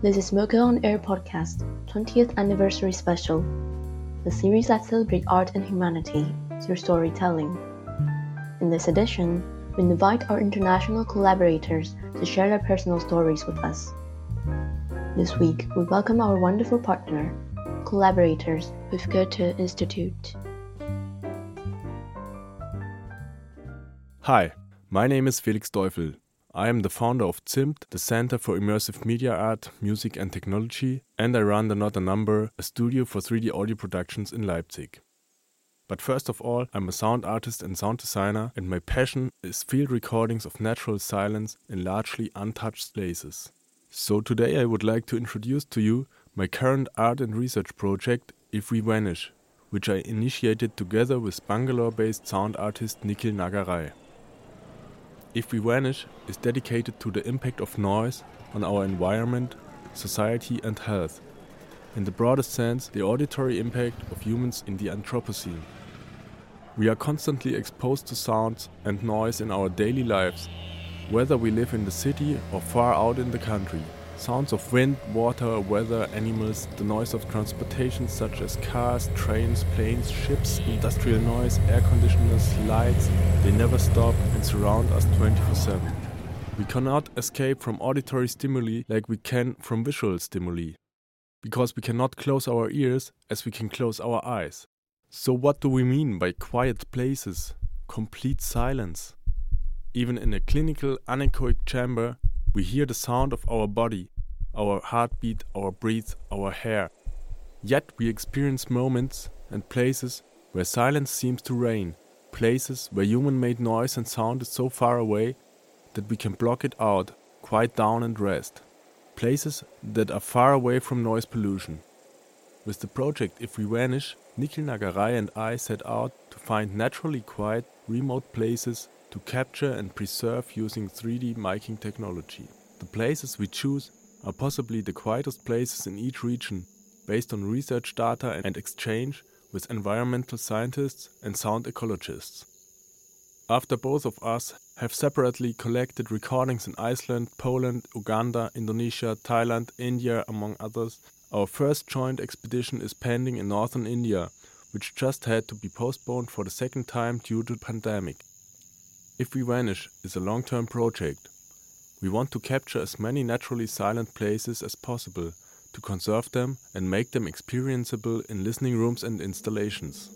This is MoCA on Air podcast, 20th anniversary special, the series that celebrates art and humanity through storytelling. In this edition, we invite our international collaborators to share their personal stories with us. This week, we welcome our wonderful partner, collaborators with Goethe Institute. Hi, my name is Felix Deufel. I am the founder of ZiMMT, the Center for Immersive Media Art, Music and Technology, and I run the Not a Number, a studio for 3D audio productions in Leipzig. But first of all, I'm a sound artist and sound designer, and my passion is field recordings of natural silence in largely untouched spaces. So today I would like to introduce to you my current art and research project, If We Vanish, which I initiated together with Bangalore based sound artist Nikhil Nagaraj. If We Vanish is dedicated to the impact of noise on our environment, society, and health. In the broadest sense, the auditory impact of humans in the Anthropocene. We are constantly exposed to sounds and noise in our daily lives, whether we live in the city or far out in the country. Sounds of wind, water, weather, animals, the noise of transportation such as cars, trains, planes, ships, industrial noise, air conditioners, lights, they never stop and surround us 24 7. We cannot escape from auditory stimuli like we can from visual stimuli, because we cannot close our ears as we can close our eyes. So, what do we mean by quiet places, complete silence? Even in a clinical anechoic chamber, we hear the sound of our body, our heartbeat, our breath, our hair. Yet we experience moments and places where silence seems to reign, places where human made noise and sound is so far away that we can block it out, quiet down and rest. Places that are far away from noise pollution. With the project If We Vanish, Nikhil Nagaraj and I set out to find naturally quiet, remote places to capture and preserve using 3D miking technology. The places we choose are possibly the quietest places in each region, based on research data and exchange with environmental scientists and sound ecologists. After both of us have separately collected recordings in Iceland, Poland, Uganda, Indonesia, Thailand, India, among others, our first joint expedition is pending in northern India, which just had to be postponed for the second time due to the pandemic. If We Vanish is a long term project. We want to capture as many naturally silent places as possible to conserve them and make them experienceable in listening rooms and installations.